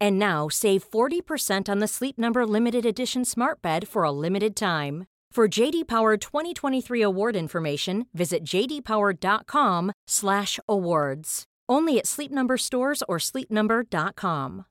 And now save 40% on the Sleep Number limited edition smart bed for a limited time. For JD Power 2023 award information, visit jdpower.com/awards. Only at Sleep Number stores or sleepnumber.com.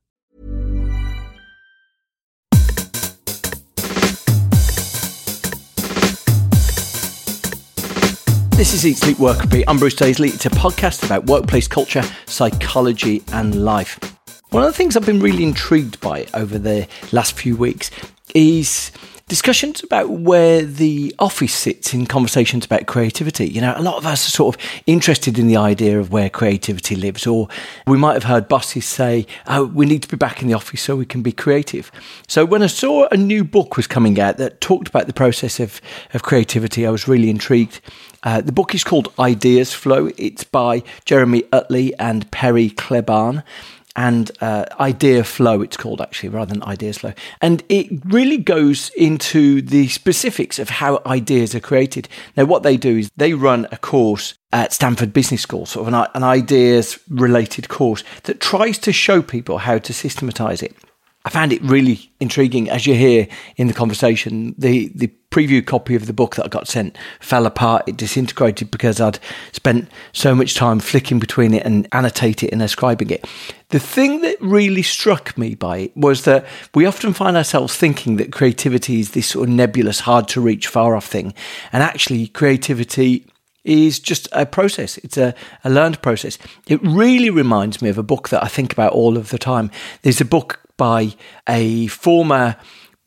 This is Eat Sleep Work Repeat. I'm Bruce Daisley. It's a podcast about workplace culture, psychology, and life. One of the things I've been really intrigued by over the last few weeks is discussions about where the office sits in conversations about creativity. You know, a lot of us are sort of interested in the idea of where creativity lives, or we might have heard bosses say, oh, we need to be back in the office so we can be creative. So when I saw a new book was coming out that talked about the process of, of creativity, I was really intrigued. Uh, the book is called Ideas Flow. It's by Jeremy Utley and Perry Klebahn and uh, Idea Flow, it's called actually, rather than Ideas Flow. And it really goes into the specifics of how ideas are created. Now, what they do is they run a course at Stanford Business School, sort of an, an ideas related course that tries to show people how to systematize it. I found it really intriguing, as you hear in the conversation. The the preview copy of the book that I got sent fell apart. It disintegrated because I'd spent so much time flicking between it and annotating it and ascribing it. The thing that really struck me by it was that we often find ourselves thinking that creativity is this sort of nebulous, hard to reach, far off thing, and actually creativity is just a process. It's a, a learned process. It really reminds me of a book that I think about all of the time. There's a book by a former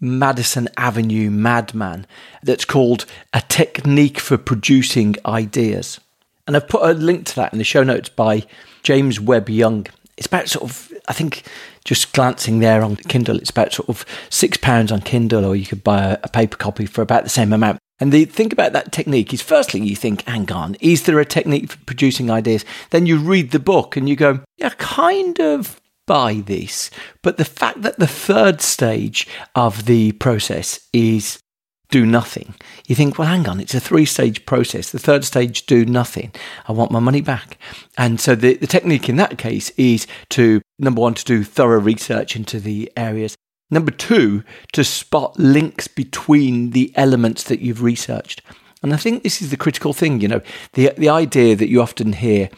Madison Avenue madman that's called A Technique for Producing Ideas. And I've put a link to that in the show notes by James Webb Young. It's about sort of, I think, just glancing there on Kindle, it's about sort of six pounds on Kindle, or you could buy a, paper copy for about the same amount. And the thing about that technique is, firstly, you think, hang on, is there a technique for producing ideas? Then you read the book and you go, yeah, kind of by this. But the fact that the third stage of the process is do nothing, you think, well, hang on, it's a three stage process. The third stage, do nothing. I want my money back. And so the, the technique in that case is to, number one, to do thorough research into the areas. Number two, to spot links between the elements that you've researched. And I think this is the critical thing, you know, the, the idea that you often hear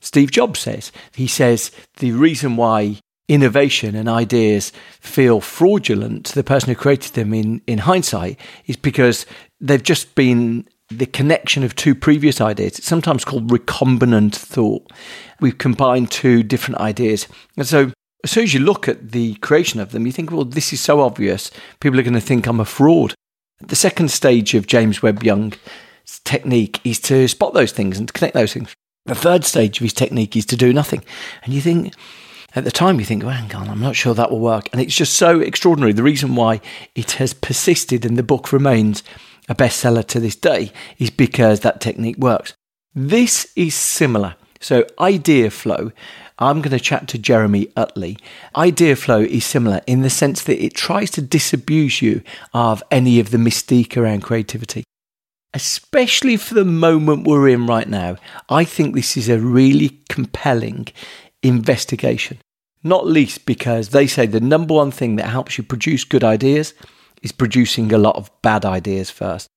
Steve Jobs says. He says the reason why innovation and ideas feel fraudulent to the person who created them in, in hindsight is because they've just been the connection of two previous ideas. It's sometimes called recombinant thought. We've combined two different ideas. And so as soon as you look at the creation of them, you think, well, this is so obvious, people are going to think I'm a fraud. The second stage of James Webb Young's technique is to spot those things and to connect those things. The third stage of his technique is to do nothing. And you think, at the time, you think, well, hang on, I'm not sure that will work. And it's just so extraordinary. The reason why it has persisted and the book remains a bestseller to this day is because that technique works. This is similar. So, idea flow. I'm going to chat to Jeremy Utley. Idea flow is similar in the sense that it tries to disabuse you of any of the mystique around creativity especially for the moment we're in right now, I think this is a really compelling investigation. Not least because they say the number one thing that helps you produce good ideas is producing a lot of bad ideas first.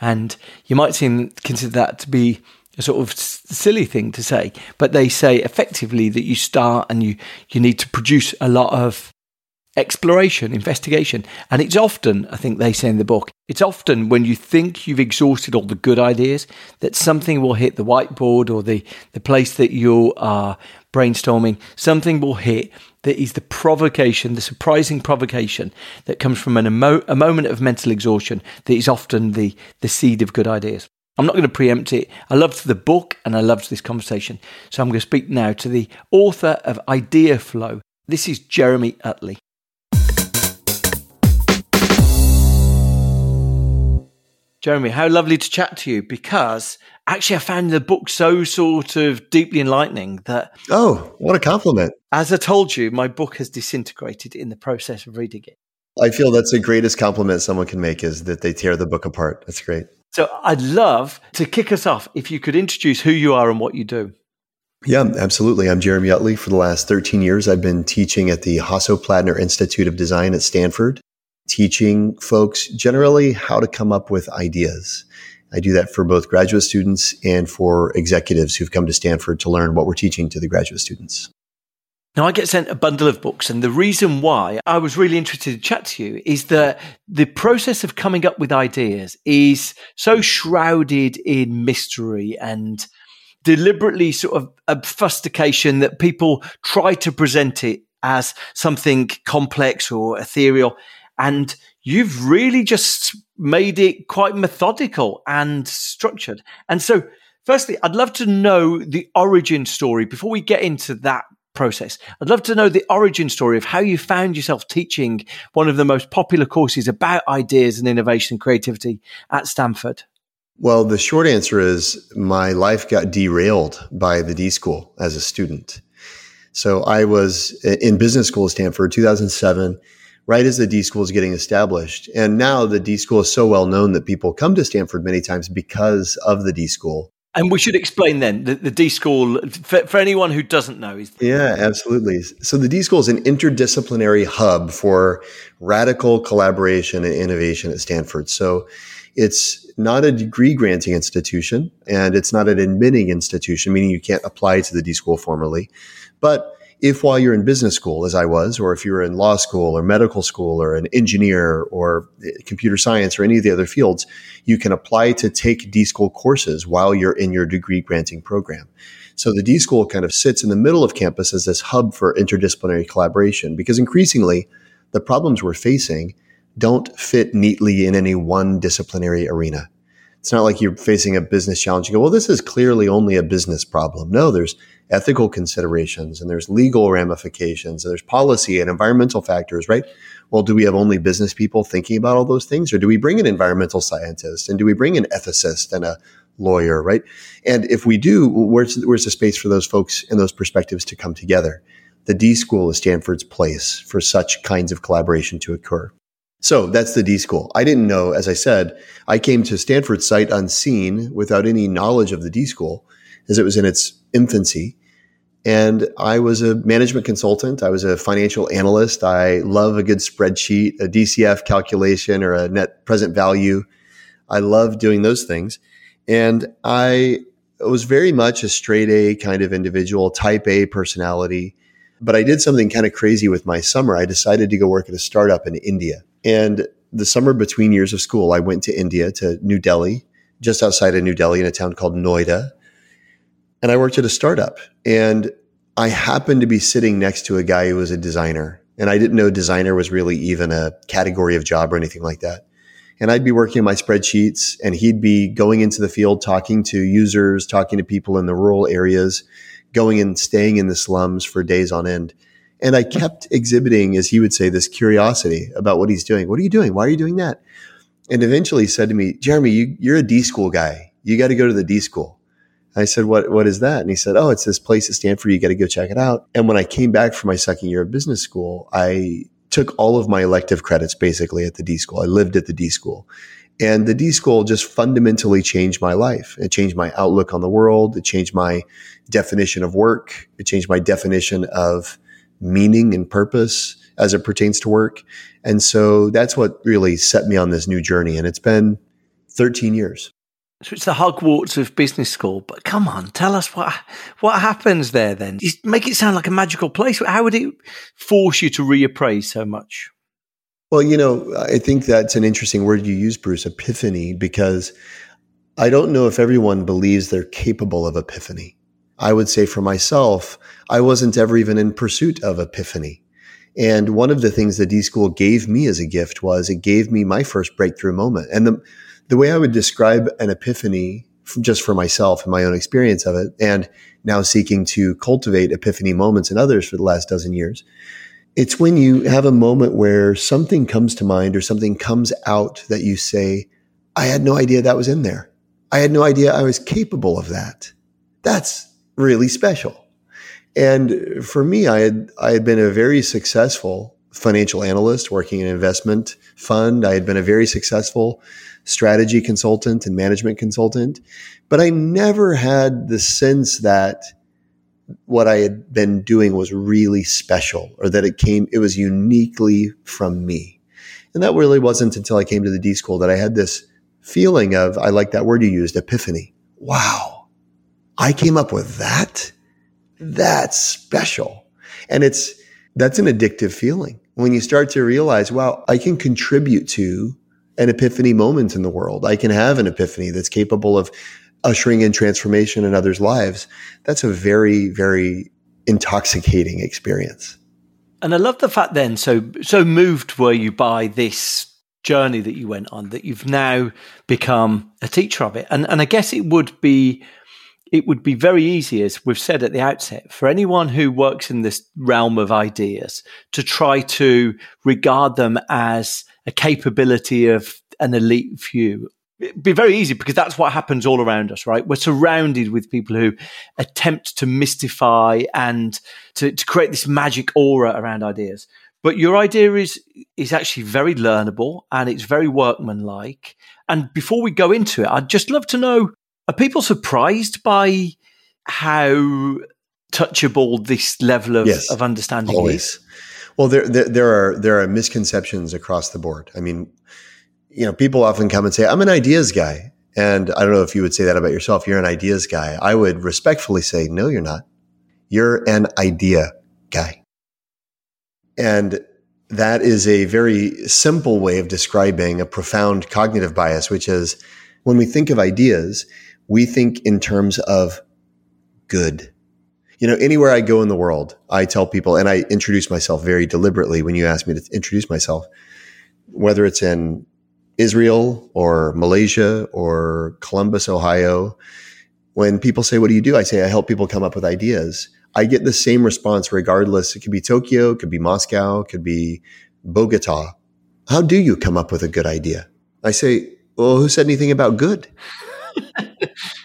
And you might seem consider that to be a sort of silly thing to say, but they say effectively that you start and you, you need to produce a lot of exploration, investigation. And it's often, I think they say in the book, it's often when you think you've exhausted all the good ideas that something will hit the whiteboard or the, the place that you are brainstorming, something will hit that is the provocation, the surprising provocation that comes from an emo- a moment of mental exhaustion that is often the, the seed of good ideas. I'm not going to preempt it. I loved the book and I loved this conversation. So I'm going to speak now to the author of Idea Flow. This is Jeremy Utley. Jeremy, how lovely to chat to you because actually I found the book so sort of deeply enlightening that. Oh, what a compliment. As I told you, my book has disintegrated in the process of reading it. I feel that's the greatest compliment someone can make is that they tear the book apart. That's great. So I'd love to kick us off if you could introduce who you are and what you do. Yeah, absolutely. I'm Jeremy Utley. For the last 13 years, I've been teaching at the Hasso-Plattner Institute of Design at Stanford teaching folks generally how to come up with ideas. I do that for both graduate students and for executives who've come to Stanford to learn what we're teaching to the graduate students. Now, I get sent a bundle of books, and the reason why I was really interested to chat to you is that the process of coming up with ideas is so shrouded in mystery and deliberately sort of obfuscation that people try to present it as something complex or ethereal. And you've really just made it quite methodical and structured. And so, firstly, I'd love to know the origin story before we get into that process. I'd love to know the origin story of how you found yourself teaching one of the most popular courses about ideas and innovation and creativity at Stanford. Well, the short answer is my life got derailed by the D school as a student. So I was in business school at Stanford, 2007 right as the D school is getting established. And now the D school is so well known that people come to Stanford many times because of the D school. And we should explain then the, the D school for, for, anyone who doesn't know. Is- yeah, absolutely. So the D school is an interdisciplinary hub for radical collaboration and innovation at Stanford. So it's not a degree granting institution and it's not an admitting institution, meaning you can't apply to the D school formally, but if while you're in business school, as I was, or if you're in law school or medical school or an engineer or eh, computer science or any of the other fields, you can apply to take D school courses while you're in your degree granting program. So the D school kind of sits in the middle of campus as this hub for interdisciplinary collaboration because increasingly the problems we're facing don't fit neatly in any one disciplinary arena. It's not like you're facing a business challenge. You go, well, this is clearly only a business problem. No, there's ethical considerations and there's legal ramifications and there's policy and environmental factors, right? Well, do we have only business people thinking about all those things or do we bring an environmental scientist and do we bring an ethicist and a lawyer, right? And if we do, where's, where's the space for those folks and those perspectives to come together? The D School is Stanford's place for such kinds of collaboration to occur. So that's the D School. I didn't know, as I said, I came to Stanford sight unseen without any knowledge of the D School as it was in its infancy. And I was a management consultant. I was a financial analyst. I love a good spreadsheet, a DCF calculation or a net present value. I love doing those things. And I was very much a straight A kind of individual, type A personality. But I did something kind of crazy with my summer. I decided to go work at a startup in India. And the summer between years of school, I went to India, to New Delhi, just outside of New Delhi in a town called Noida and I worked at a startup and I happened to be sitting next to a guy who was a designer. And I didn't know designer was really even a category of job or anything like that. And I'd be working my spreadsheets and he'd be going into the field, talking to users, talking to people in the rural areas, going and staying in the slums for days on end. And I kept exhibiting, as he would say, this curiosity about what he's doing. What are you doing? Why are you doing that? And eventually he said to me, Jeremy, you, you're a D school guy. You got to go to the D school. I said, what, what is that? And he said, oh, it's this place at Stanford. You got to go check it out. And when I came back for my second year of business school, I took all of my elective credits basically at the D school. I lived at the D school. And the D school just fundamentally changed my life. It changed my outlook on the world. It changed my definition of work. It changed my definition of meaning and purpose as it pertains to work. And so that's what really set me on this new journey. And it's been 13 years. So it's the Hogwarts of business school. But come on, tell us what what happens there. Then you make it sound like a magical place. How would it force you to reappraise so much? Well, you know, I think that's an interesting word you use, Bruce, epiphany, because I don't know if everyone believes they're capable of epiphany. I would say for myself, I wasn't ever even in pursuit of epiphany. And one of the things the D School gave me as a gift was it gave me my first breakthrough moment. And the, the way I would describe an epiphany just for myself and my own experience of it, and now seeking to cultivate epiphany moments in others for the last dozen years, it's when you have a moment where something comes to mind or something comes out that you say, I had no idea that was in there. I had no idea I was capable of that. That's really special. And for me, I had, I had been a very successful financial analyst working in an investment fund. I had been a very successful strategy consultant and management consultant, but I never had the sense that what I had been doing was really special or that it came, it was uniquely from me. And that really wasn't until I came to the D school that I had this feeling of, I like that word you used, epiphany. Wow. I came up with that that's special. And it's, that's an addictive feeling when you start to realize, wow, I can contribute to an epiphany moment in the world. I can have an epiphany that's capable of ushering in transformation in others' lives. That's a very, very intoxicating experience. And I love the fact then, so so moved were you by this journey that you went on that you've now become a teacher of it. And and I guess it would be it would be very easy, as we've said at the outset, for anyone who works in this realm of ideas to try to regard them as a capability of an elite few. It'd be very easy because that's what happens all around us, right? We're surrounded with people who attempt to mystify and to, to create this magic aura around ideas. But your idea is is actually very learnable and it's very workmanlike. And before we go into it, I'd just love to know are people surprised by how touchable this level of, yes, of understanding always. is? Well, there, there, there are there are misconceptions across the board. I mean, you know, people often come and say, "I'm an ideas guy," and I don't know if you would say that about yourself. You're an ideas guy. I would respectfully say, "No, you're not. You're an idea guy." And that is a very simple way of describing a profound cognitive bias, which is when we think of ideas, we think in terms of good. You know, anywhere I go in the world, I tell people, and I introduce myself very deliberately when you ask me to introduce myself, whether it's in Israel or Malaysia or Columbus, Ohio. When people say, What do you do? I say, I help people come up with ideas. I get the same response regardless. It could be Tokyo, it could be Moscow, it could be Bogota. How do you come up with a good idea? I say, Well, who said anything about good?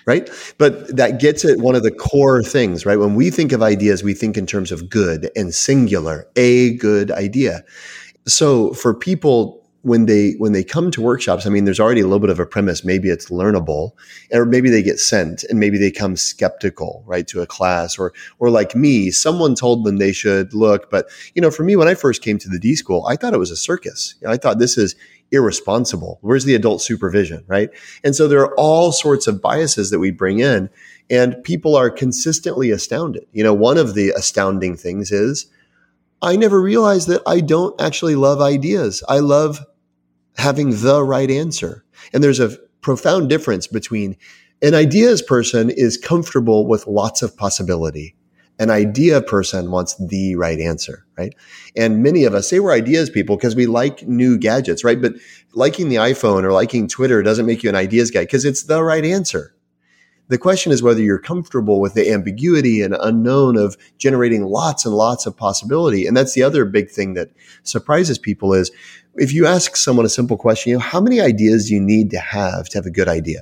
Right? But that gets at one of the core things, right? When we think of ideas, we think in terms of good and singular, a good idea. So for people when they when they come to workshops, I mean, there's already a little bit of a premise. Maybe it's learnable, or maybe they get sent, and maybe they come skeptical, right, to a class, or or like me, someone told them they should look. But you know, for me, when I first came to the D school, I thought it was a circus. I thought this is irresponsible. Where's the adult supervision, right? And so there are all sorts of biases that we bring in, and people are consistently astounded. You know, one of the astounding things is I never realized that I don't actually love ideas. I love having the right answer. And there's a profound difference between an ideas person is comfortable with lots of possibility an idea person wants the right answer, right? And many of us say we're ideas people because we like new gadgets, right? But liking the iPhone or liking Twitter doesn't make you an ideas guy because it's the right answer. The question is whether you're comfortable with the ambiguity and unknown of generating lots and lots of possibility. And that's the other big thing that surprises people is if you ask someone a simple question, you know, how many ideas do you need to have to have a good idea?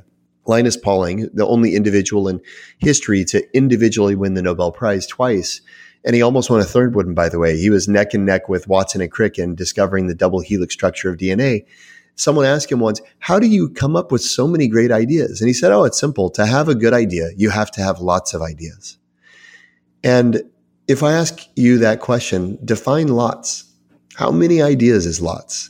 Linus Pauling, the only individual in history to individually win the Nobel Prize twice. And he almost won a third one, by the way. He was neck and neck with Watson and Crick in discovering the double helix structure of DNA. Someone asked him once, How do you come up with so many great ideas? And he said, Oh, it's simple. To have a good idea, you have to have lots of ideas. And if I ask you that question, define lots. How many ideas is lots?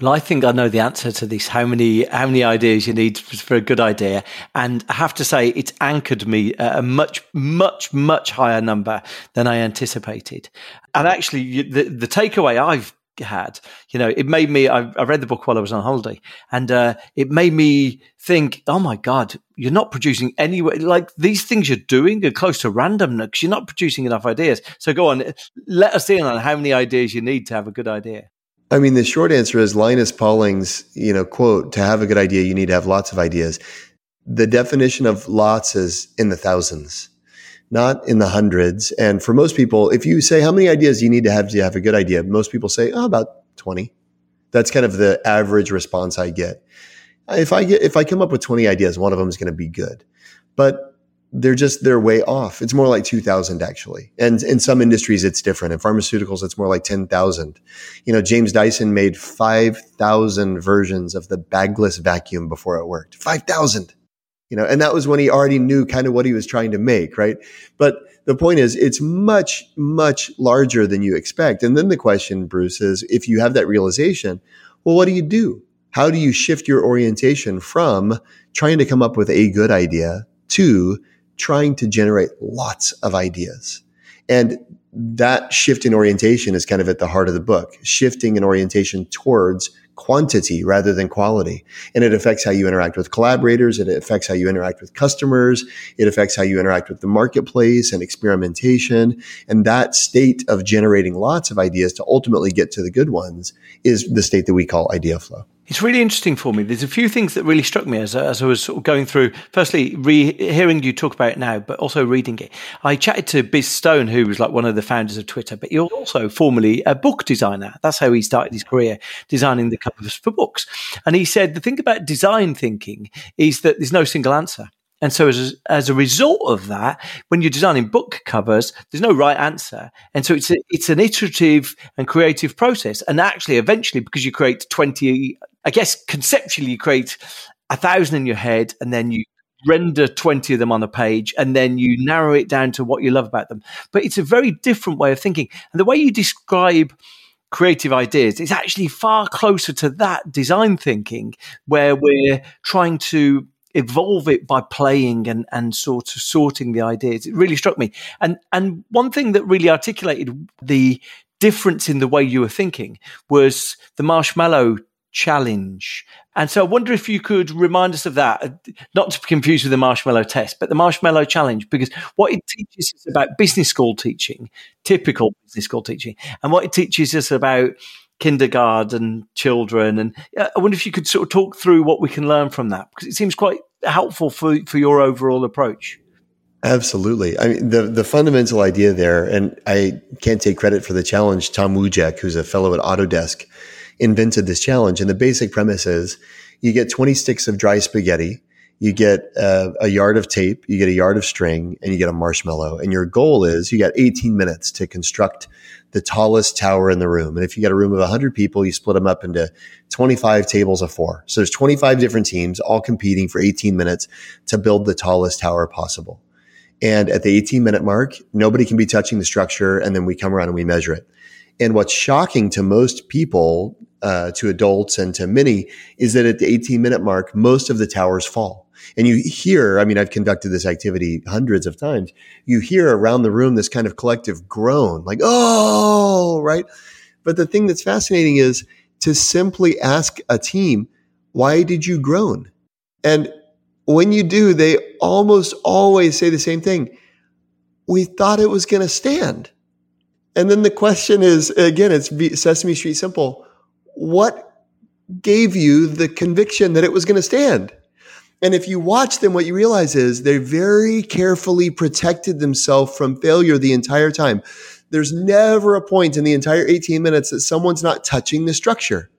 Well, I think I know the answer to this. How many how many ideas you need for a good idea? And I have to say, it's anchored me at a much much much higher number than I anticipated. And actually, the the takeaway I've had, you know, it made me. I, I read the book while I was on holiday, and uh, it made me think, oh my god, you're not producing anywhere like these things you're doing are close to randomness. You're not producing enough ideas. So go on, let us in on how many ideas you need to have a good idea. I mean, the short answer is Linus Pauling's, you know, quote, to have a good idea, you need to have lots of ideas. The definition of lots is in the thousands, not in the hundreds. And for most people, if you say how many ideas you need to have to have a good idea, most people say, oh, about 20. That's kind of the average response I get. If I get, if I come up with 20 ideas, one of them is going to be good. But they're just they're way off. It's more like 2000 actually. And in some industries it's different. In pharmaceuticals it's more like 10,000. You know, James Dyson made 5,000 versions of the bagless vacuum before it worked. 5,000. You know, and that was when he already knew kind of what he was trying to make, right? But the point is it's much much larger than you expect. And then the question Bruce is if you have that realization, well what do you do? How do you shift your orientation from trying to come up with a good idea to trying to generate lots of ideas. And that shift in orientation is kind of at the heart of the book, shifting an orientation towards quantity rather than quality. And it affects how you interact with collaborators. It affects how you interact with customers. It affects how you interact with the marketplace and experimentation. And that state of generating lots of ideas to ultimately get to the good ones is the state that we call idea flow. It's really interesting for me. There's a few things that really struck me as, as I was sort of going through. Firstly, re- hearing you talk about it now, but also reading it. I chatted to Biz Stone, who was like one of the founders of Twitter, but you're also formerly a book designer. That's how he started his career, designing the covers for books. And he said the thing about design thinking is that there's no single answer. And so as a, as a result of that, when you're designing book covers, there's no right answer. And so it's a, it's an iterative and creative process. And actually, eventually, because you create 20, I guess conceptually, you create a thousand in your head and then you render 20 of them on a page and then you narrow it down to what you love about them. But it's a very different way of thinking. And the way you describe creative ideas is actually far closer to that design thinking where we're trying to evolve it by playing and, and sort of sorting the ideas. It really struck me. And and one thing that really articulated the difference in the way you were thinking was the marshmallow challenge. And so I wonder if you could remind us of that, uh, not to be confused with the marshmallow test, but the marshmallow challenge, because what it teaches us about business school teaching, typical business school teaching, and what it teaches us about kindergarten children. And uh, I wonder if you could sort of talk through what we can learn from that because it seems quite helpful for, for your overall approach. Absolutely. I mean, the, the fundamental idea there, and I can't take credit for the challenge. Tom Wujec, who's a fellow at Autodesk, invented this challenge. And the basic premise is you get 20 sticks of dry spaghetti you get a, a, yard of tape, you get a yard of string, and you get a marshmallow. And your goal is you got 18 minutes to construct the tallest tower in the room. And if you got a room of 100 people, you split them up into 25 tables of four. So there's 25 different teams all competing for 18 minutes to build the tallest tower possible. And at the 18 minute mark, nobody can be touching the structure. And then we come around and we measure it. And what's shocking to most people, uh, to adults and to many, is that at the 18 minute mark, most of the towers fall. And you hear, I mean, I've conducted this activity hundreds of times. You hear around the room this kind of collective groan, like, oh, right. But the thing that's fascinating is to simply ask a team, why did you groan? And when you do, they almost always say the same thing. We thought it was going to stand. And then the question is again, it's Sesame Street simple. What gave you the conviction that it was going to stand? And if you watch them, what you realize is they very carefully protected themselves from failure the entire time. There's never a point in the entire 18 minutes that someone's not touching the structure.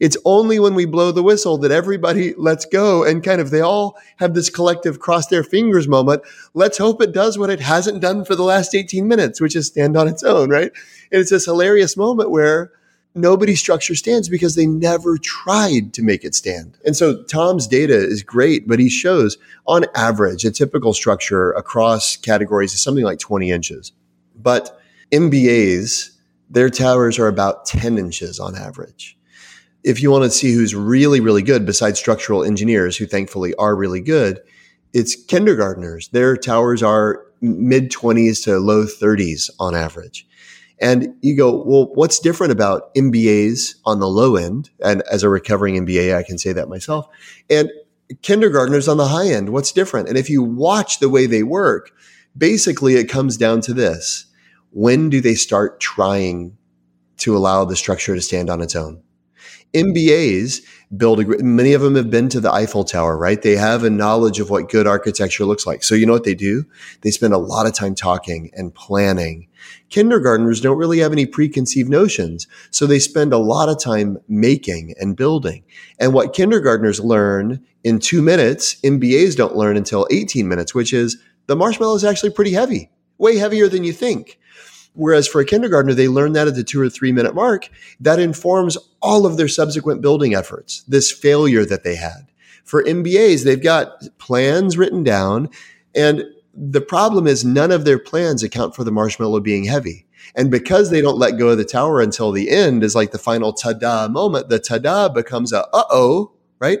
It's only when we blow the whistle that everybody lets go and kind of they all have this collective cross their fingers moment. Let's hope it does what it hasn't done for the last 18 minutes, which is stand on its own, right? And it's this hilarious moment where nobody's structure stands because they never tried to make it stand. And so Tom's data is great, but he shows on average a typical structure across categories is something like 20 inches. But MBAs, their towers are about 10 inches on average. if you want to see who's really, really good, besides structural engineers, who thankfully are really good, it's kindergartners. Their towers are mid 20s to low 30s on average. And you go, well, what's different about MBAs on the low end? And as a recovering MBA, I can say that myself. And kindergartners on the high end, what's different? And if you watch the way they work, basically it comes down to this. When do they start trying to allow the structure to stand on its own? MBAs build a, many of them have been to the Eiffel Tower, right? They have a knowledge of what good architecture looks like. So you know what they do? They spend a lot of time talking and planning. Kindergartners don't really have any preconceived notions. So they spend a lot of time making and building. And what kindergartners learn in two minutes, MBAs don't learn until 18 minutes, which is the marshmallow is actually pretty heavy, way heavier than you think. Whereas for a kindergartner, they learn that at the two or three minute mark. That informs all of their subsequent building efforts, this failure that they had. For MBAs, they've got plans written down. And the problem is none of their plans account for the marshmallow being heavy. And because they don't let go of the tower until the end is like the final ta-da moment, the ta-da becomes a uh-oh, right?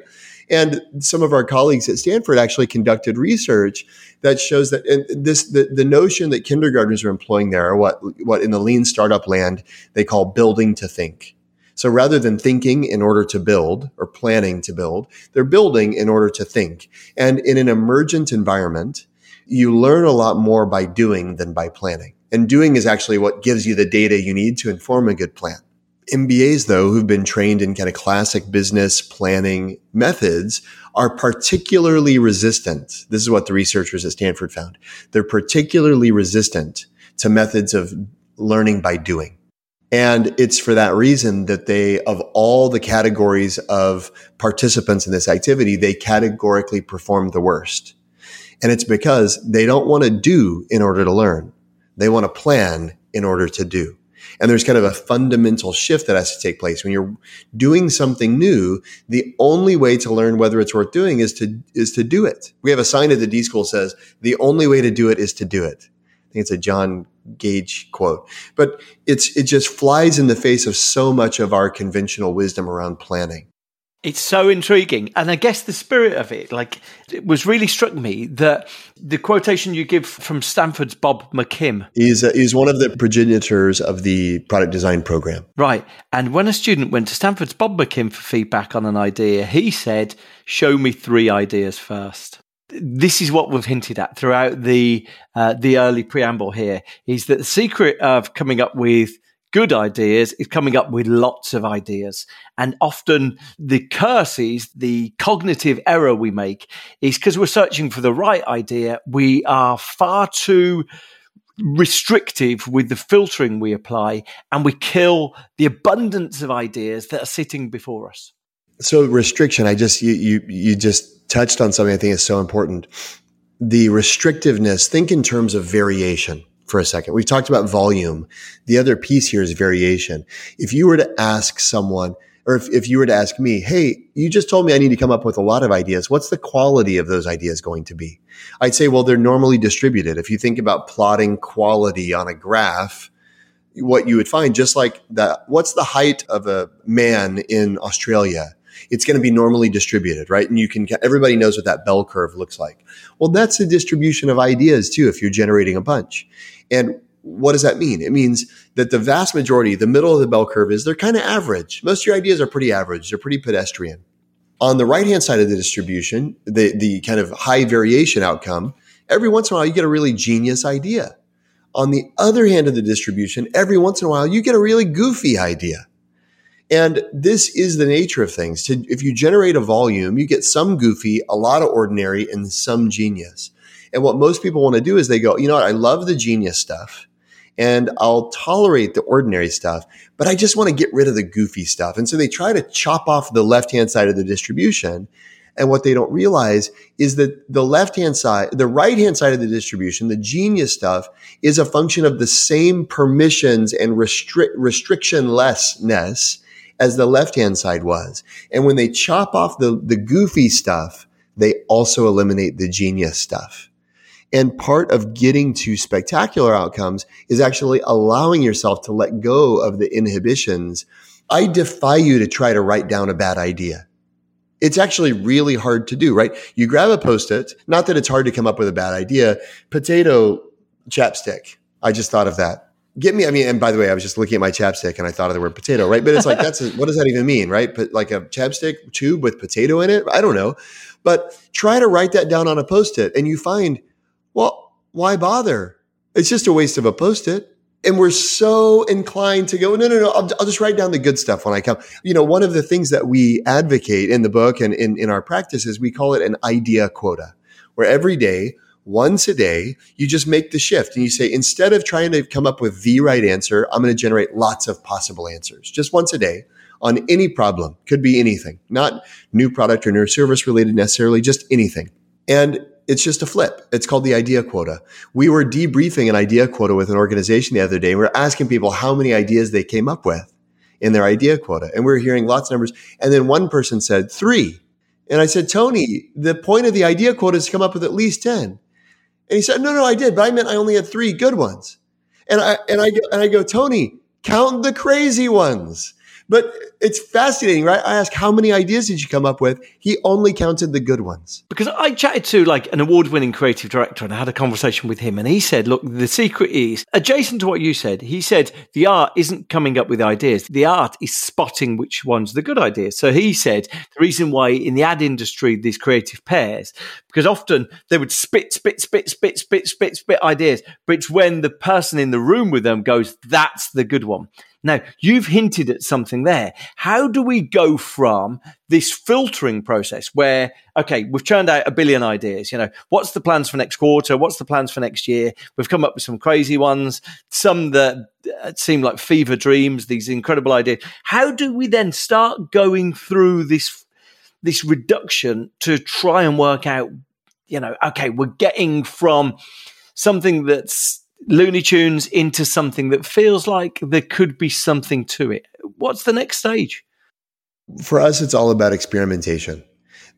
And some of our colleagues at Stanford actually conducted research that shows that this the, the notion that kindergartners are employing there are what what in the lean startup land they call building to think. So rather than thinking in order to build or planning to build, they're building in order to think. And in an emergent environment, you learn a lot more by doing than by planning. And doing is actually what gives you the data you need to inform a good plan. MBAs, though, who've been trained in kind of classic business planning methods are particularly resistant. This is what the researchers at Stanford found. They're particularly resistant to methods of learning by doing. And it's for that reason that they, of all the categories of participants in this activity, they categorically perform the worst. And it's because they don't want to do in order to learn. They want to plan in order to do. And there's kind of a fundamental shift that has to take place when you're doing something new. The only way to learn whether it's worth doing is to, is to do it. We have a sign at the D school says the only way to do it is to do it. I think it's a John Gage quote, but it's, it just flies in the face of so much of our conventional wisdom around planning. It's so intriguing. And I guess the spirit of it, like, it was really struck me that the quotation you give from Stanford's Bob McKim. is, uh, one of the progenitors of the product design program. Right. And when a student went to Stanford's Bob McKim for feedback on an idea, he said, Show me three ideas first this is what we've hinted at throughout the uh, the early preamble here is that the secret of coming up with good ideas is coming up with lots of ideas. And often the curse is the cognitive error we make is because we're searching for the right idea. We are far too restrictive with the filtering we apply and we kill the abundance of ideas that are sitting before us. So restriction, I just, you, you, you just touched on something I think is so important. The restrictiveness, think in terms of variation for a second. We've talked about volume. The other piece here is variation. If you were to ask someone, or if, if you were to ask me, Hey, you just told me I need to come up with a lot of ideas. What's the quality of those ideas going to be? I'd say, well, they're normally distributed. If you think about plotting quality on a graph, what you would find just like that, what's the height of a man in Australia? It's going to be normally distributed, right? And you can, everybody knows what that bell curve looks like. Well, that's a distribution of ideas too, if you're generating a bunch. And what does that mean? It means that the vast majority, the middle of the bell curve is they're kind of average. Most of your ideas are pretty average. They're pretty pedestrian. On the right hand side of the distribution, the, the kind of high variation outcome, every once in a while you get a really genius idea. On the other hand of the distribution, every once in a while you get a really goofy idea. And this is the nature of things. To, if you generate a volume, you get some goofy, a lot of ordinary, and some genius. And what most people want to do is they go, you know what? I love the genius stuff and I'll tolerate the ordinary stuff, but I just want to get rid of the goofy stuff. And so they try to chop off the left hand side of the distribution. And what they don't realize is that the left hand side, the right hand side of the distribution, the genius stuff is a function of the same permissions and restrict, restrictionlessness as the left hand side was. And when they chop off the, the goofy stuff, they also eliminate the genius stuff. And part of getting to spectacular outcomes is actually allowing yourself to let go of the inhibitions I defy you to try to write down a bad idea. It's actually really hard to do, right? You grab a post it, not that it's hard to come up with a bad idea. Potato chapstick. I just thought of that. Get me, I mean, and by the way, I was just looking at my chapstick and I thought of the word potato, right? But it's like, that's a, what does that even mean, right? But like a chapstick tube with potato in it? I don't know. But try to write that down on a post it and you find, well, why bother? It's just a waste of a post it and we're so inclined to go, no, no, no, I'll, I'll, just write down the good stuff when I come. You know, one of the things that we advocate in the book and in, in our practice is we call it an idea quota, where every day, once a day, you just make the shift and you say, instead of trying to come up with the right answer, I'm going to generate lots of possible answers just once a day on any problem. Could be anything, not new product or new service related necessarily, just anything. And it's just a flip. It's called the idea quota. We were debriefing an idea quota with an organization the other day. We are asking people how many ideas they came up with in their idea quota. And we are hearing lots of numbers. And then one person said three. And I said, Tony, the point of the idea quota is to come up with at least 10. And he said, no, no, I did, but I meant I only had three good ones. And I, and I, and I go, Tony, count the crazy ones. But it's fascinating, right? I asked, how many ideas did you come up with? He only counted the good ones. Because I chatted to like an award winning creative director and I had a conversation with him and he said, look, the secret is adjacent to what you said. He said the art isn't coming up with ideas. The art is spotting which one's are the good ideas. So he said the reason why in the ad industry, these creative pairs, because often they would spit, spit, spit, spit, spit, spit, spit ideas. But it's when the person in the room with them goes, that's the good one. Now, you've hinted at something there. How do we go from this filtering process where, okay, we've churned out a billion ideas, you know, what's the plans for next quarter? What's the plans for next year? We've come up with some crazy ones, some that uh, seem like fever dreams, these incredible ideas. How do we then start going through this, this reduction to try and work out, you know, okay, we're getting from something that's Looney Tunes into something that feels like there could be something to it. What's the next stage? For us, it's all about experimentation.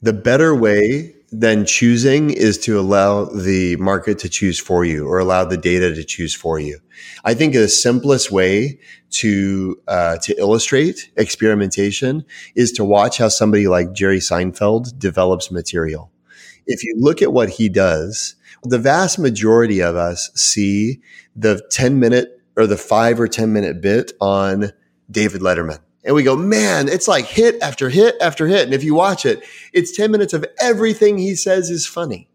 The better way than choosing is to allow the market to choose for you or allow the data to choose for you. I think the simplest way to uh, to illustrate experimentation is to watch how somebody like Jerry Seinfeld develops material. If you look at what he does, the vast majority of us see the 10 minute or the five or 10 minute bit on David Letterman. And we go, man, it's like hit after hit after hit. And if you watch it, it's 10 minutes of everything he says is funny.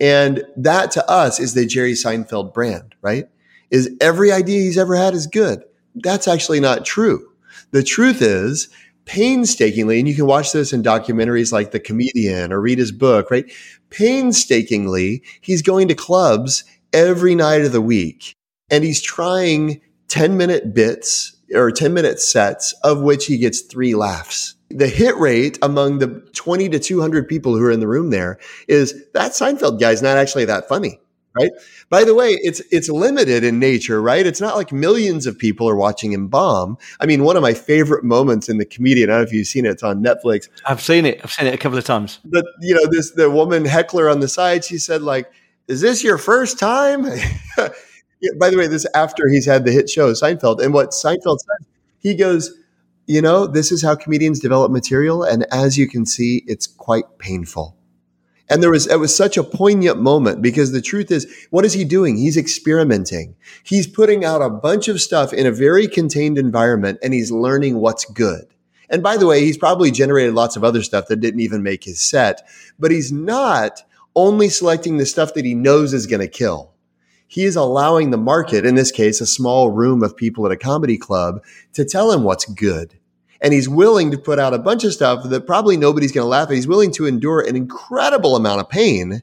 And that to us is the Jerry Seinfeld brand, right? Is every idea he's ever had is good. That's actually not true. The truth is painstakingly, and you can watch this in documentaries like The Comedian or read his book, right? Painstakingly, he's going to clubs every night of the week and he's trying 10 minute bits or 10 minute sets of which he gets three laughs. The hit rate among the 20 to 200 people who are in the room there is that Seinfeld guy's not actually that funny right? By the way, it's it's limited in nature, right? It's not like millions of people are watching him bomb. I mean, one of my favorite moments in the comedian, I don't know if you've seen it, it's on Netflix. I've seen it. I've seen it a couple of times. But you know, this the woman heckler on the side, she said, like, is this your first time? By the way, this after he's had the hit show Seinfeld. And what Seinfeld says, he goes, you know, this is how comedians develop material. And as you can see, it's quite painful. And there was, it was such a poignant moment because the truth is, what is he doing? He's experimenting. He's putting out a bunch of stuff in a very contained environment and he's learning what's good. And by the way, he's probably generated lots of other stuff that didn't even make his set, but he's not only selecting the stuff that he knows is going to kill. He is allowing the market, in this case, a small room of people at a comedy club to tell him what's good and he's willing to put out a bunch of stuff that probably nobody's going to laugh at. He's willing to endure an incredible amount of pain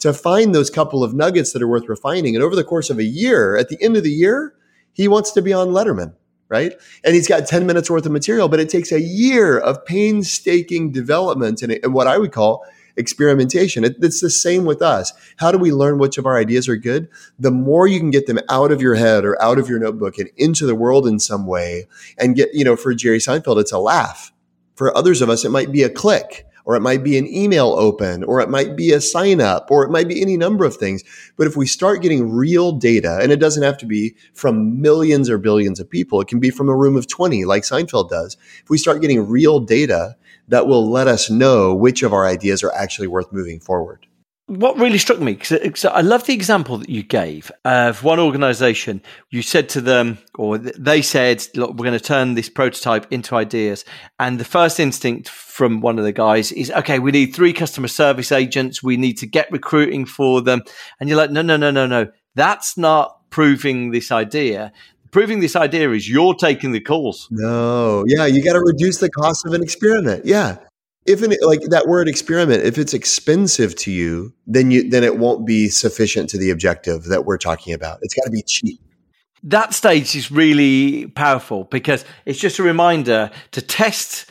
to find those couple of nuggets that are worth refining. And over the course of a year, at the end of the year, he wants to be on Letterman, right? And he's got 10 minutes worth of material, but it takes a year of painstaking development and, and what I would call experimentation. It, it's the same with us. How do we learn which of our ideas are good? The more you can get them out of your head or out of your notebook and into the world in some way and get, you know, for Jerry Seinfeld, it's a laugh. For others of us, it might be a click. Or it might be an email open, or it might be a sign up, or it might be any number of things. But if we start getting real data, and it doesn't have to be from millions or billions of people, it can be from a room of 20, like Seinfeld does. If we start getting real data, that will let us know which of our ideas are actually worth moving forward what really struck me because I love the example that you gave of one organization. You said to them, or they said, "Look, we're going to turn this prototype into ideas." And the first instinct from one of the guys is, "Okay, we need three customer service agents. We need to get recruiting for them." And you're like, "No, no, no, no, no. That's not proving this idea." Proving this idea is you're taking the calls. No, yeah, you got to reduce the cost of an experiment. Yeah, if an, like that word experiment if it's expensive to you then you then it won't be sufficient to the objective that we're talking about. It's got to be cheap. That stage is really powerful because it's just a reminder to test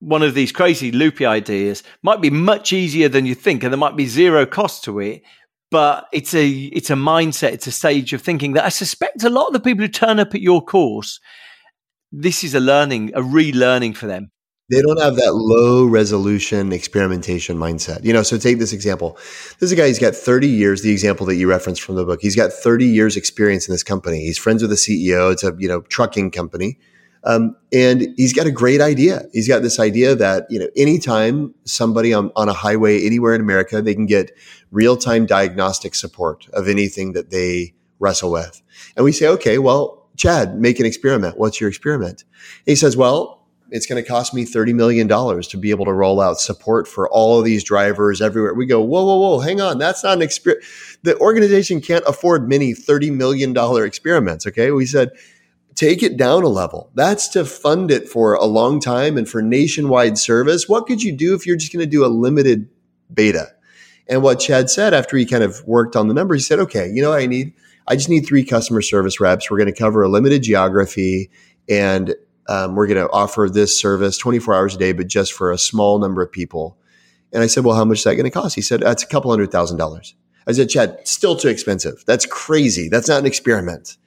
one of these crazy loopy ideas. Might be much easier than you think and there might be zero cost to it but it's a it's a mindset it's a stage of thinking that i suspect a lot of the people who turn up at your course this is a learning a relearning for them they don't have that low resolution experimentation mindset. You know, so take this example. This is a guy, he's got 30 years, the example that you referenced from the book. He's got 30 years experience in this company. He's friends with the CEO. It's a, you know, trucking company. Um, and he's got a great idea. He's got this idea that, you know, anytime somebody on, on a highway anywhere in America, they can get real time diagnostic support of anything that they wrestle with. And we say, okay, well, Chad, make an experiment. What's your experiment? And he says, well, it's going to cost me $30 million to be able to roll out support for all of these drivers everywhere. We go, whoa, whoa, whoa, hang on. That's not an experiment. The organization can't afford many $30 million experiments. Okay. We said, take it down a level. That's to fund it for a long time and for nationwide service. What could you do if you're just going to do a limited beta? And what Chad said after he kind of worked on the numbers, he said, okay, you know, I need, I just need three customer service reps. We're going to cover a limited geography and um, we're going to offer this service 24 hours a day, but just for a small number of people. And I said, well, how much is that going to cost? He said, that's a couple hundred thousand dollars. I said, Chad, still too expensive. That's crazy. That's not an experiment.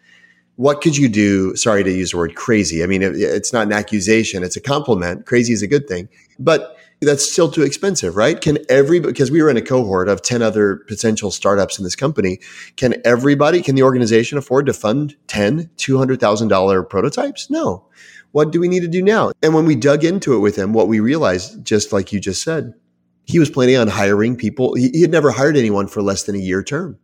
What could you do? Sorry to use the word crazy. I mean, it, it's not an accusation. It's a compliment. Crazy is a good thing, but that's still too expensive, right? Can every, because we were in a cohort of 10 other potential startups in this company. Can everybody, can the organization afford to fund 10, $200,000 prototypes? No. What do we need to do now? And when we dug into it with him, what we realized, just like you just said, he was planning on hiring people. He, he had never hired anyone for less than a year term.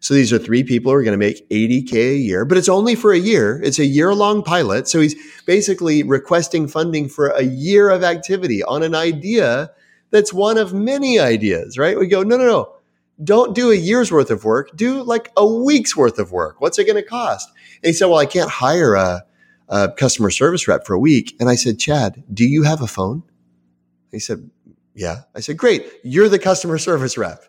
So these are three people who are going to make 80K a year, but it's only for a year. It's a year long pilot. So he's basically requesting funding for a year of activity on an idea that's one of many ideas, right? We go, no, no, no. Don't do a year's worth of work. Do like a week's worth of work. What's it going to cost? And he said, well, I can't hire a, a customer service rep for a week. And I said, Chad, do you have a phone? He said, yeah. I said, great. You're the customer service rep.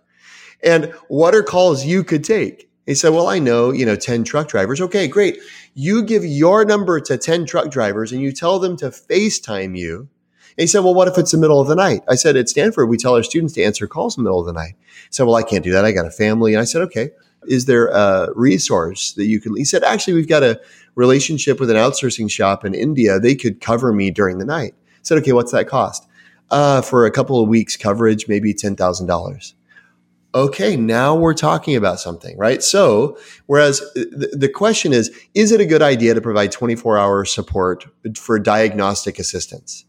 And what are calls you could take? He said, well, I know, you know, 10 truck drivers. Okay, great. You give your number to 10 truck drivers and you tell them to FaceTime you. And he said, well, what if it's the middle of the night? I said, at Stanford, we tell our students to answer calls in the middle of the night. He said, well, I can't do that. I got a family. And I said, okay, is there a resource that you can, he said, actually, we've got a relationship with an outsourcing shop in India. They could cover me during the night. I said, okay, what's that cost? Uh, for a couple of weeks coverage, maybe $10,000 okay, now we're talking about something, right? So, whereas the question is, is it a good idea to provide 24 hour support for diagnostic assistance?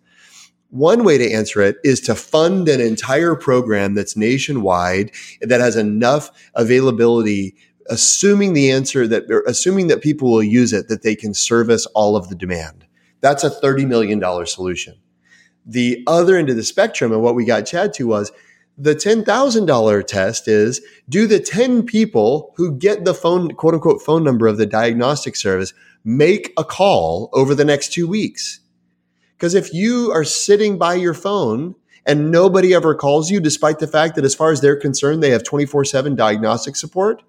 One way to answer it is to fund an entire program that's nationwide that has enough availability assuming the answer that assuming that people will use it that they can service all of the demand that's a $30 million solution the other end of the spectrum and what we got chad to was the $10,000 test is do the 10 people who get the phone, quote unquote, phone number of the diagnostic service make a call over the next two weeks? Because if you are sitting by your phone and nobody ever calls you, despite the fact that as far as they're concerned, they have 24 7 diagnostic support,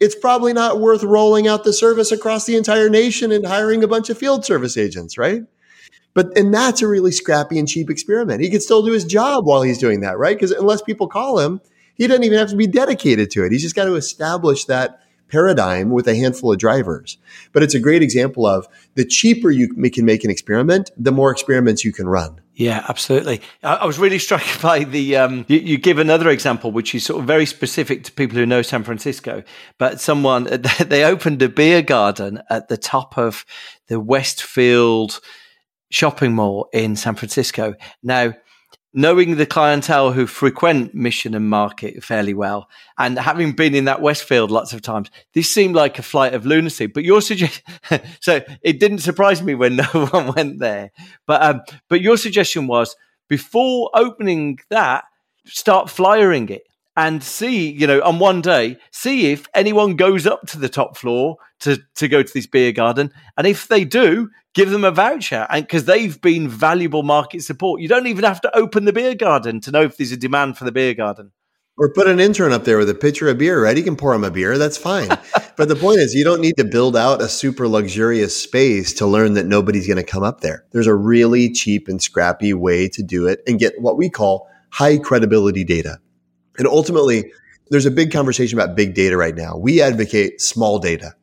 it's probably not worth rolling out the service across the entire nation and hiring a bunch of field service agents, right? But and that's a really scrappy and cheap experiment. He could still do his job while he's doing that, right? Because unless people call him, he doesn't even have to be dedicated to it. He's just got to establish that paradigm with a handful of drivers. But it's a great example of the cheaper you can make an experiment, the more experiments you can run. Yeah, absolutely. I, I was really struck by the. Um, you, you, give another example, which is sort of very specific to people who know San Francisco. But someone they opened a beer garden at the top of the Westfield shopping mall in San Francisco. Now, knowing the clientele who frequent Mission and Market fairly well, and having been in that Westfield lots of times, this seemed like a flight of lunacy. But your suggestion, so it didn't surprise me when no one went there. But um, but your suggestion was before opening that, start flyering it and see, you know, on one day, see if anyone goes up to the top floor to, to go to this beer garden. And if they do, give them a voucher and because they've been valuable market support. You don't even have to open the beer garden to know if there's a demand for the beer garden. Or put an intern up there with a pitcher of beer, right? He can pour him a beer. That's fine. but the point is, you don't need to build out a super luxurious space to learn that nobody's going to come up there. There's a really cheap and scrappy way to do it and get what we call high credibility data. And ultimately, there's a big conversation about big data right now. We advocate small data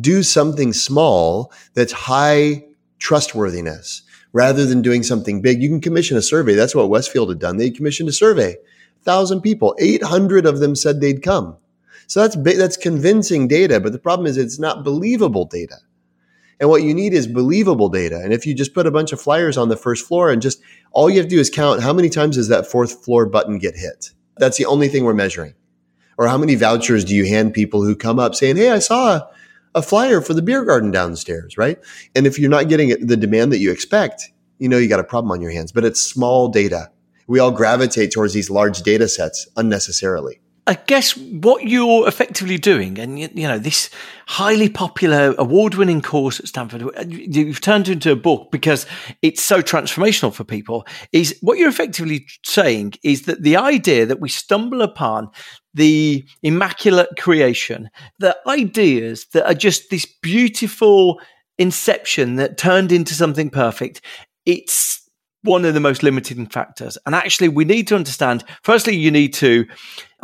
do something small that's high trustworthiness rather than doing something big. You can commission a survey. That's what Westfield had done. They commissioned a survey, thousand people, 800 of them said they'd come. So that's that's convincing data, but the problem is it's not believable data. And what you need is believable data. And if you just put a bunch of flyers on the first floor and just all you have to do is count how many times does that fourth floor button get hit? That's the only thing we're measuring. Or how many vouchers do you hand people who come up saying, Hey, I saw a flyer for the beer garden downstairs, right? And if you're not getting the demand that you expect, you know you got a problem on your hands. But it's small data. We all gravitate towards these large data sets unnecessarily. I guess what you're effectively doing, and you, know, this highly popular award winning course at Stanford, uh, you've turned into a book because it's so transformational for people, is what you're effectively saying is that the idea that we stumble upon the immaculate creation, the ideas that are just this beautiful inception that turned into something perfect, it's one of the most limiting factors. And actually, we need to understand firstly, you need to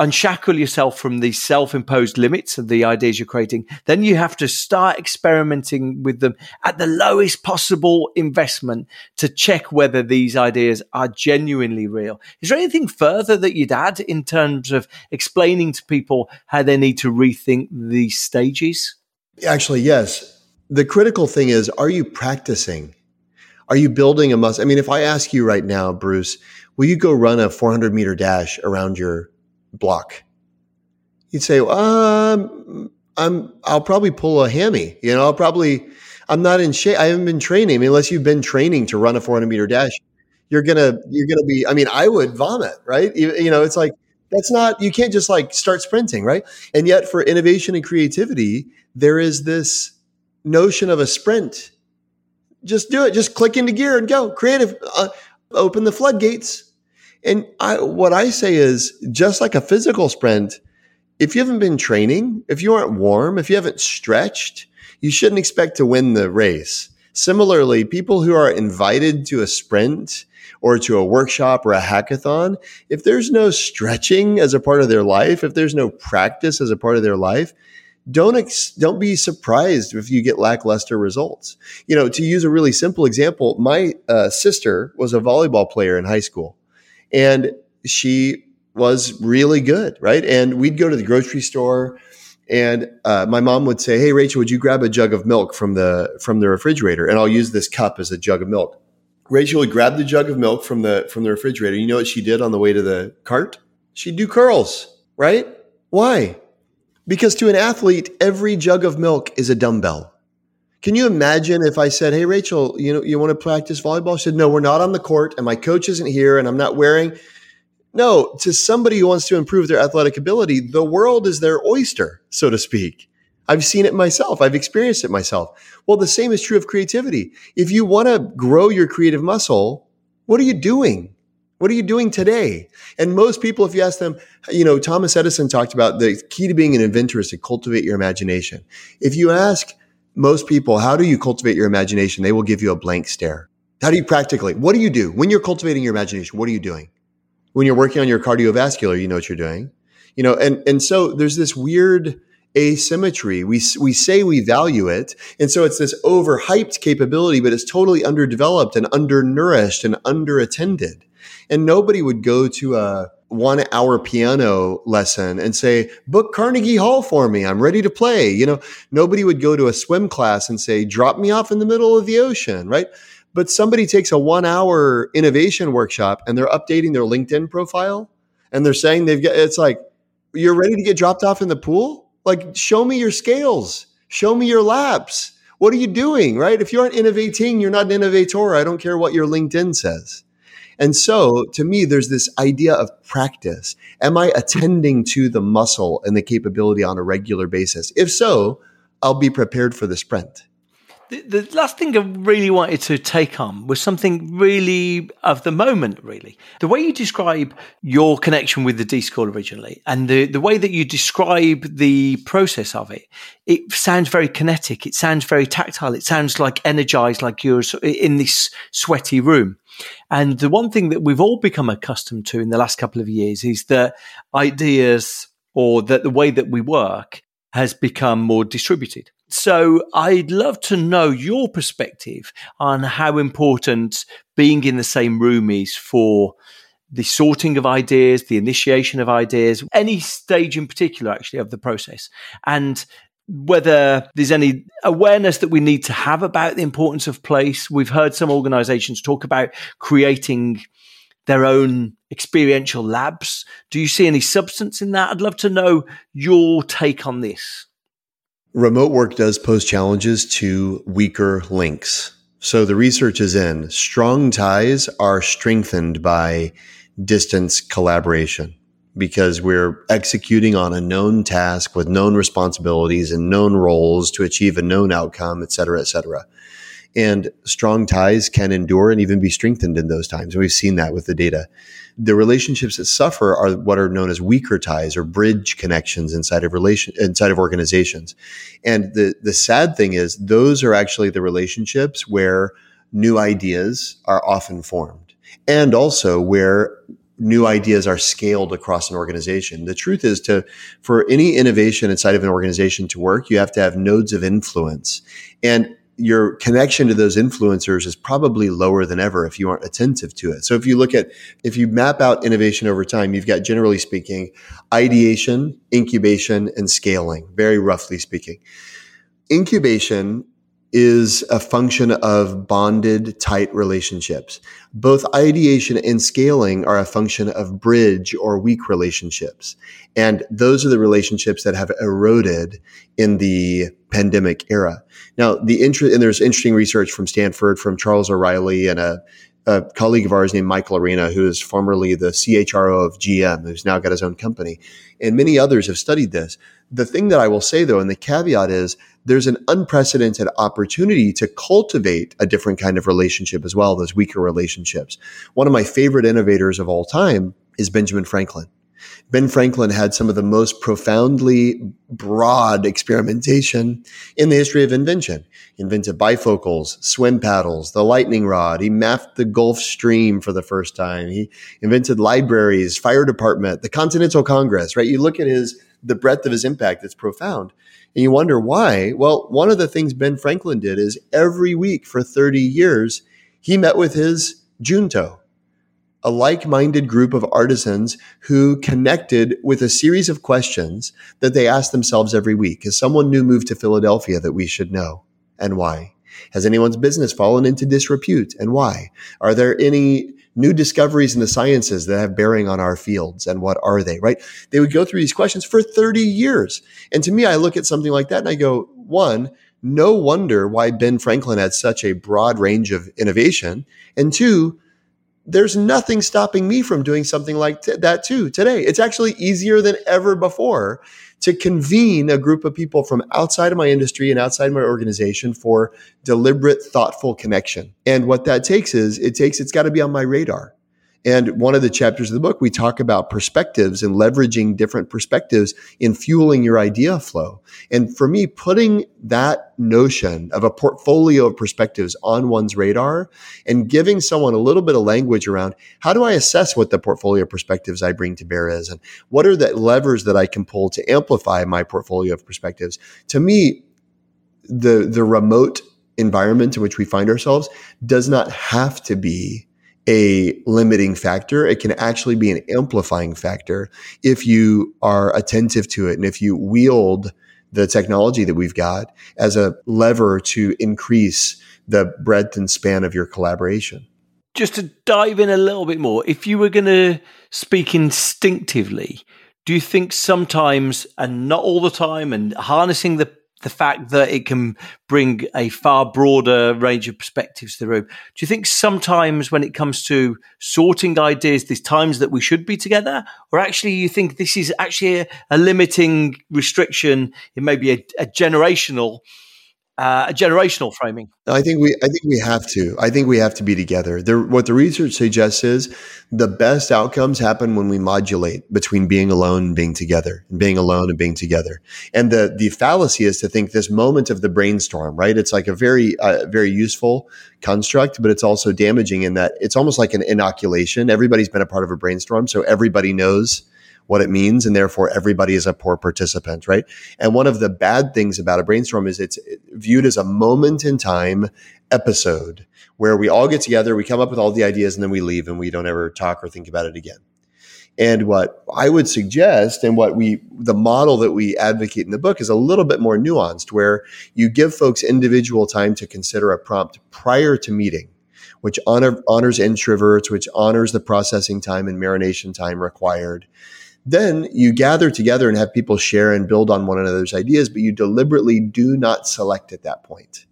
unshackle yourself from the self imposed limits of the ideas you're creating. Then you have to start experimenting with them at the lowest possible investment to check whether these ideas are genuinely real. Is there anything further that you'd add in terms of explaining to people how they need to rethink these stages? Actually, yes. The critical thing is are you practicing? Are you building a muscle? I mean, if I ask you right now, Bruce, will you go run a 400 meter dash around your block? You'd say, um, I'm, I'll probably pull a hammy. You know, I'll probably, I'm not in shape. I haven't been training. I mean, unless you've been training to run a 400 meter dash, you're gonna, you're gonna be. I mean, I would vomit, right? You, you know, it's like that's not. You can't just like start sprinting, right? And yet, for innovation and creativity, there is this notion of a sprint just do it. Just click into gear and go. Creative. Uh, open the floodgates. And I, what I say is just like a physical sprint, if you haven't been training, if you aren't warm, if you haven't stretched, you shouldn't expect to win the race. Similarly, people who are invited to a sprint or to a workshop or a hackathon, if there's no stretching as a part of their life, if there's no practice as a part of their life, don't ex- don't be surprised if you get lackluster results. You know, to use a really simple example, my uh, sister was a volleyball player in high school, and she was really good, right? And we'd go to the grocery store, and uh, my mom would say, "Hey, Rachel, would you grab a jug of milk from the from the refrigerator?" And I'll use this cup as a jug of milk. Rachel would grab the jug of milk from the from the refrigerator. You know what she did on the way to the cart? She'd do curls, right? Why? Because to an athlete, every jug of milk is a dumbbell. Can you imagine if I said, "Hey, Rachel, you know, you want to practice volleyball?" She said, "No, we're not on the court, and my coach isn't here, and I'm not wearing." No, to somebody who wants to improve their athletic ability, the world is their oyster, so to speak. I've seen it myself. I've experienced it myself. Well, the same is true of creativity. If you want to grow your creative muscle, what are you doing? What are you doing today? And most people, if you ask them, you know, Thomas Edison talked about the key to being an inventor is to cultivate your imagination. If you ask most people, how do you cultivate your imagination? They will give you a blank stare. How do you practically? What do you do when you're cultivating your imagination? What are you doing? When you're working on your cardiovascular, you know what you're doing. You know, and and so there's this weird asymmetry. We, we say we value it. And so it's this overhyped capability, but it's totally underdeveloped and undernourished and underattended. And nobody would go to a one hour piano lesson and say, book Carnegie Hall for me. I'm ready to play. You know, nobody would go to a swim class and say, drop me off in the middle of the ocean, right? But somebody takes a one hour innovation workshop and they're updating their LinkedIn profile and they're saying they've got, it's like, you're ready to get dropped off in the pool? Like, show me your scales, show me your laps. What are you doing, right? If you aren't innovating, you're not an innovator. I don't care what your LinkedIn says. And so to me, there's this idea of practice. Am I attending to the muscle and the capability on a regular basis? If so, I'll be prepared for the sprint. The, the, last thing I really wanted to take on was something really of the moment, really. The way you describe your connection with the D School originally and the, the way that you describe the process of it, it sounds very kinetic. It sounds very tactile. It sounds like energized, like you're in this sweaty room. And the one thing that we've all become accustomed to in the last couple of years is that ideas or that the way that we work has become more distributed. So I'd love to know your perspective on how important being in the same room is for the sorting of ideas, the initiation of ideas, any stage in particular, actually, of the process. And whether there's any awareness that we need to have about the importance of place. We've heard some organizations talk about creating their own experiential labs. Do you see any substance in that? I'd love to know your take on this. Remote work does pose challenges to weaker links. So the research is in strong ties are strengthened by distance collaboration because we're executing on a known task with known responsibilities and known roles to achieve a known outcome, et cetera, et cetera. And strong ties can endure and even be strengthened in those times. And we've seen that with the data. The relationships that suffer are what are known as weaker ties or bridge connections inside of relation inside of organizations. And the the sad thing is those are actually the relationships where new ideas are often formed and also where new ideas are scaled across an organization. The truth is to, for any innovation inside of an organization to work, you have to have nodes of influence. And your connection to those influencers is probably lower than ever if you aren't attentive to it. So if you look at, if you map out innovation over time, you've got generally speaking, ideation, incubation, and scaling, very roughly speaking. Incubation is a function of bonded, tight relationships. Both ideation and scaling are a function of bridge or weak relationships. And those are the relationships that have eroded in the pandemic era. Now, the interest, and there's interesting research from Stanford, from Charles O'Reilly and a, a colleague of ours named Michael Arena, who is formerly the CHRO of GM, who's now got his own company. And many others have studied this. The thing that I will say though, and the caveat is there's an unprecedented opportunity to cultivate a different kind of relationship as well, those weaker relationships. One of my favorite innovators of all time is Benjamin Franklin. Ben Franklin had some of the most profoundly broad experimentation in the history of invention. He invented bifocals, swim paddles, the lightning rod. He mapped the Gulf Stream for the first time. He invented libraries, fire department, the Continental Congress, right? You look at his, the breadth of his impact, it's profound. And you wonder why. Well, one of the things Ben Franklin did is every week for 30 years, he met with his junto, a like minded group of artisans who connected with a series of questions that they asked themselves every week. Is someone new moved to Philadelphia that we should know? And why? Has anyone's business fallen into disrepute? And why? Are there any new discoveries in the sciences that have bearing on our fields and what are they, right? They would go through these questions for 30 years. And to me, I look at something like that and I go, one, no wonder why Ben Franklin had such a broad range of innovation. And two, there's nothing stopping me from doing something like t- that too today. It's actually easier than ever before to convene a group of people from outside of my industry and outside my organization for deliberate, thoughtful connection. And what that takes is it takes, it's got to be on my radar. And one of the chapters of the book, we talk about perspectives and leveraging different perspectives in fueling your idea flow. And for me, putting that notion of a portfolio of perspectives on one's radar and giving someone a little bit of language around how do I assess what the portfolio perspectives I bring to bear is? And what are the levers that I can pull to amplify my portfolio of perspectives? To me, the, the remote environment in which we find ourselves does not have to be a limiting factor. It can actually be an amplifying factor if you are attentive to it and if you wield the technology that we've got as a lever to increase the breadth and span of your collaboration. Just to dive in a little bit more, if you were going to speak instinctively, do you think sometimes, and not all the time, and harnessing the the fact that it can bring a far broader range of perspectives to the room. Do you think sometimes when it comes to sorting ideas, there's times that we should be together, or actually you think this is actually a, a limiting restriction? It may be a, a generational uh, a generational framing. I think we I think we have to. I think we have to be together. There, what the research suggests is the best outcomes happen when we modulate between being alone and being together, and being alone and being together. And the the fallacy is to think this moment of the brainstorm, right? It's like a very uh, very useful construct, but it's also damaging in that it's almost like an inoculation. Everybody's been a part of a brainstorm, so everybody knows what it means, and therefore everybody is a poor participant, right? And one of the bad things about a brainstorm is it's viewed as a moment in time episode where we all get together, we come up with all the ideas, and then we leave and we don't ever talk or think about it again. And what I would suggest, and what we, the model that we advocate in the book is a little bit more nuanced, where you give folks individual time to consider a prompt prior to meeting, which honor, honors introverts, which honors the processing time and marination time required. Then you gather together and have people share and build on one another's ideas, but you deliberately do not select at that point.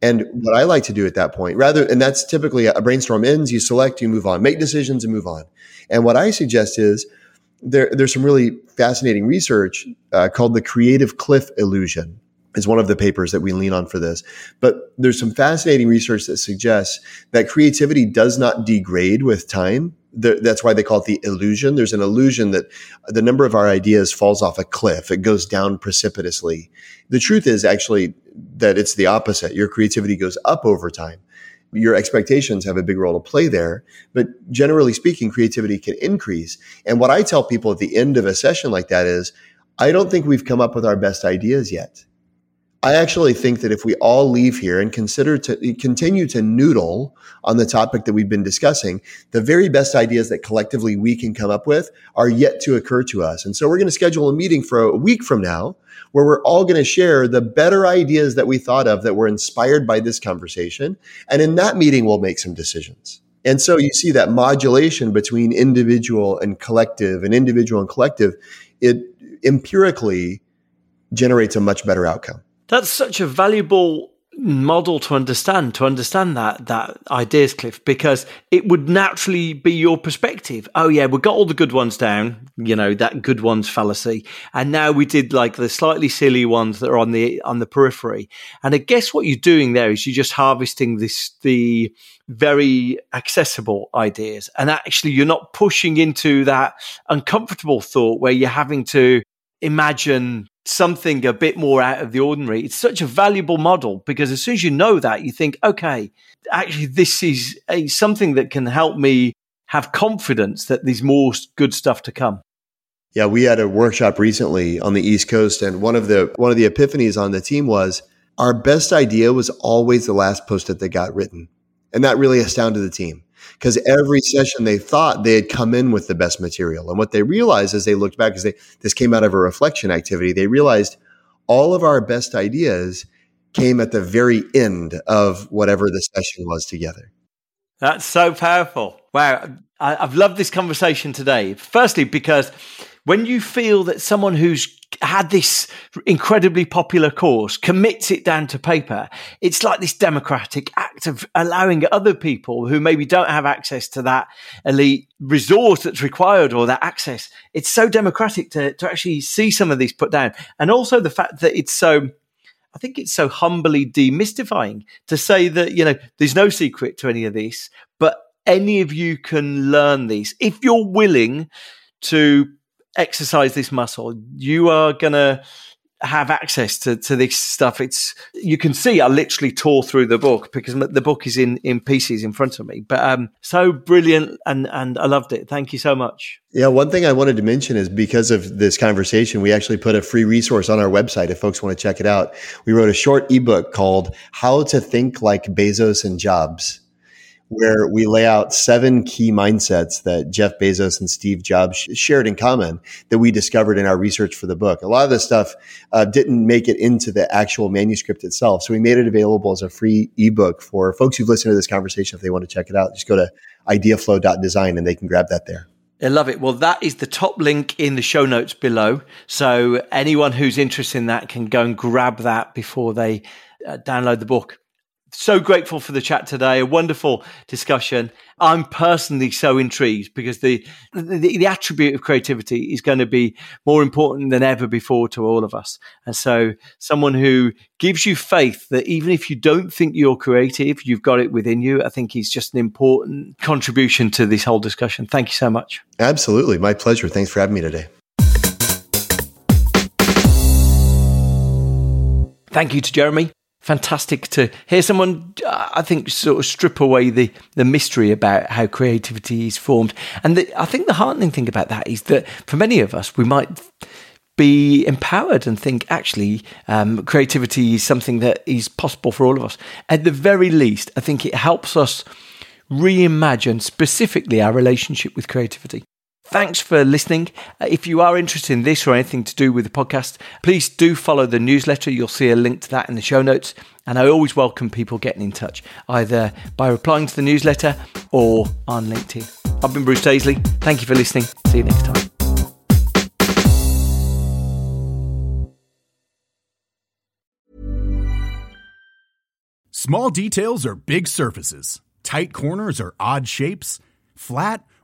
And what I like to do at that point, rather, and that's typically a brainstorm ends, you select, you move on, make decisions and move on. And what I suggest is there, there's some really fascinating research uh, called the creative cliff illusion is one of the papers that we lean on for this. But there's some fascinating research that suggests that creativity does not degrade with time the, that's why they call it the illusion. There's an illusion that the number of our ideas falls off a cliff. It goes down precipitously. The truth is actually that it's the opposite. Your creativity goes up over time. Your expectations have a big role to play there. But generally speaking, creativity can increase. And what I tell people at the end of a session like that is, I don't think we've come up with our best ideas yet. I actually think that if we all leave here and consider to continue to noodle on the topic that we've been discussing, the very best ideas that collectively we can come up with are yet to occur to us. And so we're going to schedule a meeting for a week from now where we're all going to share the better ideas that we thought of that were inspired by this conversation. And in that meeting, we'll make some decisions. And so you see that modulation between individual and collective and individual and collective, it empirically generates a much better outcome. That's such a valuable model to understand to understand that that ideas cliff because it would naturally be your perspective. Oh yeah we got all the good ones down you know that good ones fallacy and now we did like the slightly silly ones that are on the on the periphery. And i guess what you're doing there is you're just harvesting this the very accessible ideas and actually you're not pushing into that uncomfortable thought where you're having to imagine something a bit more out of the ordinary. It's such a valuable model because as soon as you know that, you think, okay, actually, this is a, something that can help me have confidence that there's more good stuff to come. Yeah, we had a workshop recently on the East Coast, and one of the one of the epiphanies on the team was our best idea was always the last post-it that got written, and that really astounded the team because every session they thought they had come in with the best material. And what they realized as they looked back, as they, this came out of a reflection activity, they realized all of our best ideas came at the very end of whatever the session was together. That's so powerful. Wow. I, have loved this conversation today. Firstly, because when you feel that someone who's had this incredibly popular course commits it down to paper, it's like this democratic act of allowing other people who maybe don't have access to that elite resource that's required or that access. It's so democratic to, to actually see some of these put down. And also the fact that it's so I think it's so humbly demystifying to say that, you know, there's no secret to any of this, but any of you can learn these. If you're willing to exercise this muscle, you are going to have access to, to this stuff. It's you can see I literally tore through the book because the book is in, in pieces in front of me. But um, so brilliant and and I loved it. Thank you so much. Yeah, one thing I wanted to mention is because of this conversation, we actually put a free resource on our website if folks want to check it out. We wrote a short ebook called "How to Think Like Bezos and Jobs." Where we lay out seven key mindsets that Jeff Bezos and Steve Jobs shared in common that we discovered in our research for the book. A lot of this stuff uh, didn't make it into the actual manuscript itself. So we made it available as a free ebook for folks who've listened to this conversation. If they want to check it out, just go to ideaflow.design and they can grab that there. I love it. Well, that is the top link in the show notes below. So anyone who's interested in that can go and grab that before they uh, download the book so grateful for the chat today. A wonderful discussion. I'm personally so intrigued because the, the, the attribute of creativity is going to be more important than ever before to all of us. And so, someone who gives you faith that even if you don't think you're creative, you've got it within you. I think is just an important contribution to this whole discussion. Thank you so much. Absolutely, my pleasure. Thanks for having me today. Thank you to Jeremy fantastic to hear someone, I think, sort of strip away the, the mystery about how creativity is formed. And the, I think the heartening thing about that is that for many of us, we might be empowered and think actually um, creativity is something that is possible for all of us. At the very least, I think it helps us reimagine specifically our relationship with creativity. Thanks for listening. Uh, if you are interested in this or anything to do with the podcast, please do follow the newsletter. You'll see a link to that in the show notes. And I always welcome people getting in touch, either by replying to the newsletter or on LinkedIn. I've been Bruce Daisley. Thank you for listening. See you next time. Small details are big surfaces, tight corners are odd shapes, flat,